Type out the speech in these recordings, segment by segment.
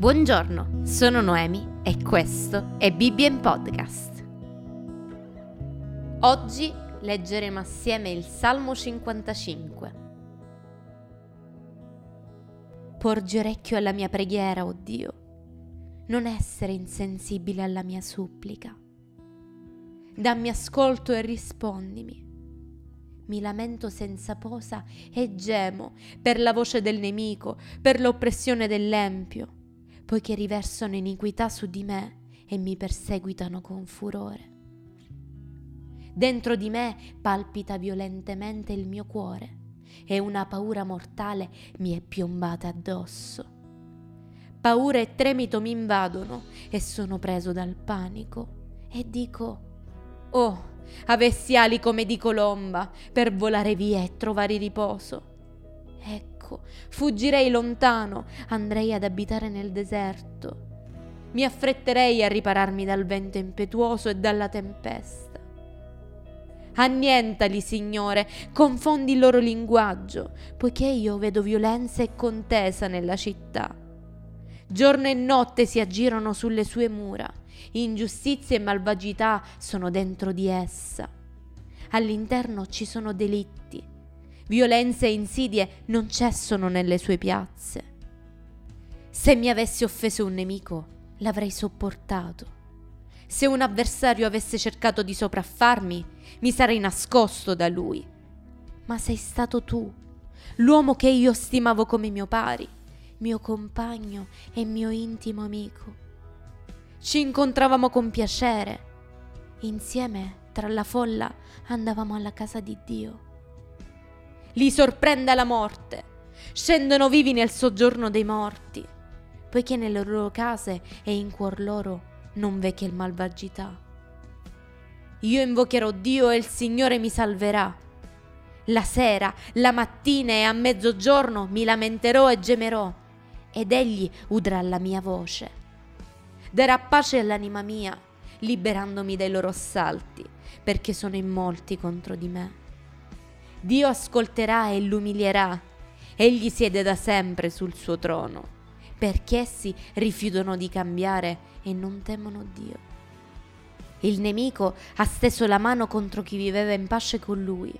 Buongiorno, sono Noemi e questo è Bibbia Podcast. Oggi leggeremo assieme il Salmo 55. Porgi orecchio alla mia preghiera, oh Dio, non essere insensibile alla mia supplica. Dammi ascolto e rispondimi. Mi lamento senza posa e gemo per la voce del nemico, per l'oppressione dell'empio poiché riversano iniquità su di me e mi perseguitano con furore. Dentro di me palpita violentemente il mio cuore e una paura mortale mi è piombata addosso. Paura e tremito mi invadono e sono preso dal panico e dico, oh, avessi ali come di colomba per volare via e trovare riposo. Ecco fuoco, fuggirei lontano, andrei ad abitare nel deserto. Mi affretterei a ripararmi dal vento impetuoso e dalla tempesta. Annientali, Signore, confondi il loro linguaggio, poiché io vedo violenza e contesa nella città. Giorno e notte si aggirano sulle sue mura, ingiustizie e malvagità sono dentro di essa. All'interno ci sono delitti, violenze e insidie non cessano nelle sue piazze. Se mi avesse offeso un nemico, l'avrei sopportato. Se un avversario avesse cercato di sopraffarmi, mi sarei nascosto da lui. Ma sei stato tu, l'uomo che io stimavo come mio pari, mio compagno e mio intimo amico. Ci incontravamo con piacere. Insieme, tra la folla, andavamo alla casa di Dio li sorprenda la morte, scendono vivi nel soggiorno dei morti, poiché nelle loro case e in cuor loro non v'è che malvagità. Io invocherò Dio e il Signore mi salverà. La sera, la mattina e a mezzogiorno mi lamenterò e gemerò, ed egli udrà la mia voce. Darà pace all'anima mia, liberandomi dai loro assalti, perché sono in molti contro di me. Dio ascolterà e l'umilierà. Egli siede da sempre sul suo trono, perché essi rifiutano di cambiare e non temono Dio. Il nemico ha steso la mano contro chi viveva in pace con lui,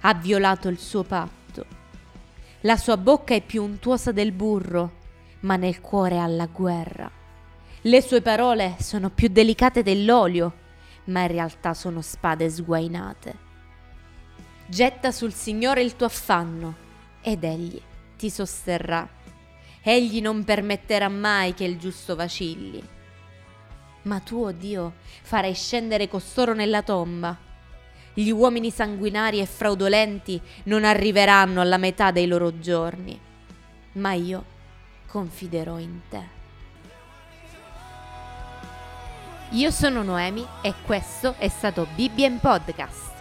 ha violato il suo patto. La sua bocca è più untuosa del burro, ma nel cuore ha la guerra. Le sue parole sono più delicate dell'olio, ma in realtà sono spade sguainate. Getta sul Signore il tuo affanno ed Egli ti sosterrà. Egli non permetterà mai che il giusto vacilli. Ma tu, oh Dio, farai scendere costoro nella tomba. Gli uomini sanguinari e fraudolenti non arriveranno alla metà dei loro giorni. Ma io confiderò in te. Io sono Noemi e questo è stato Bibbia in Podcast.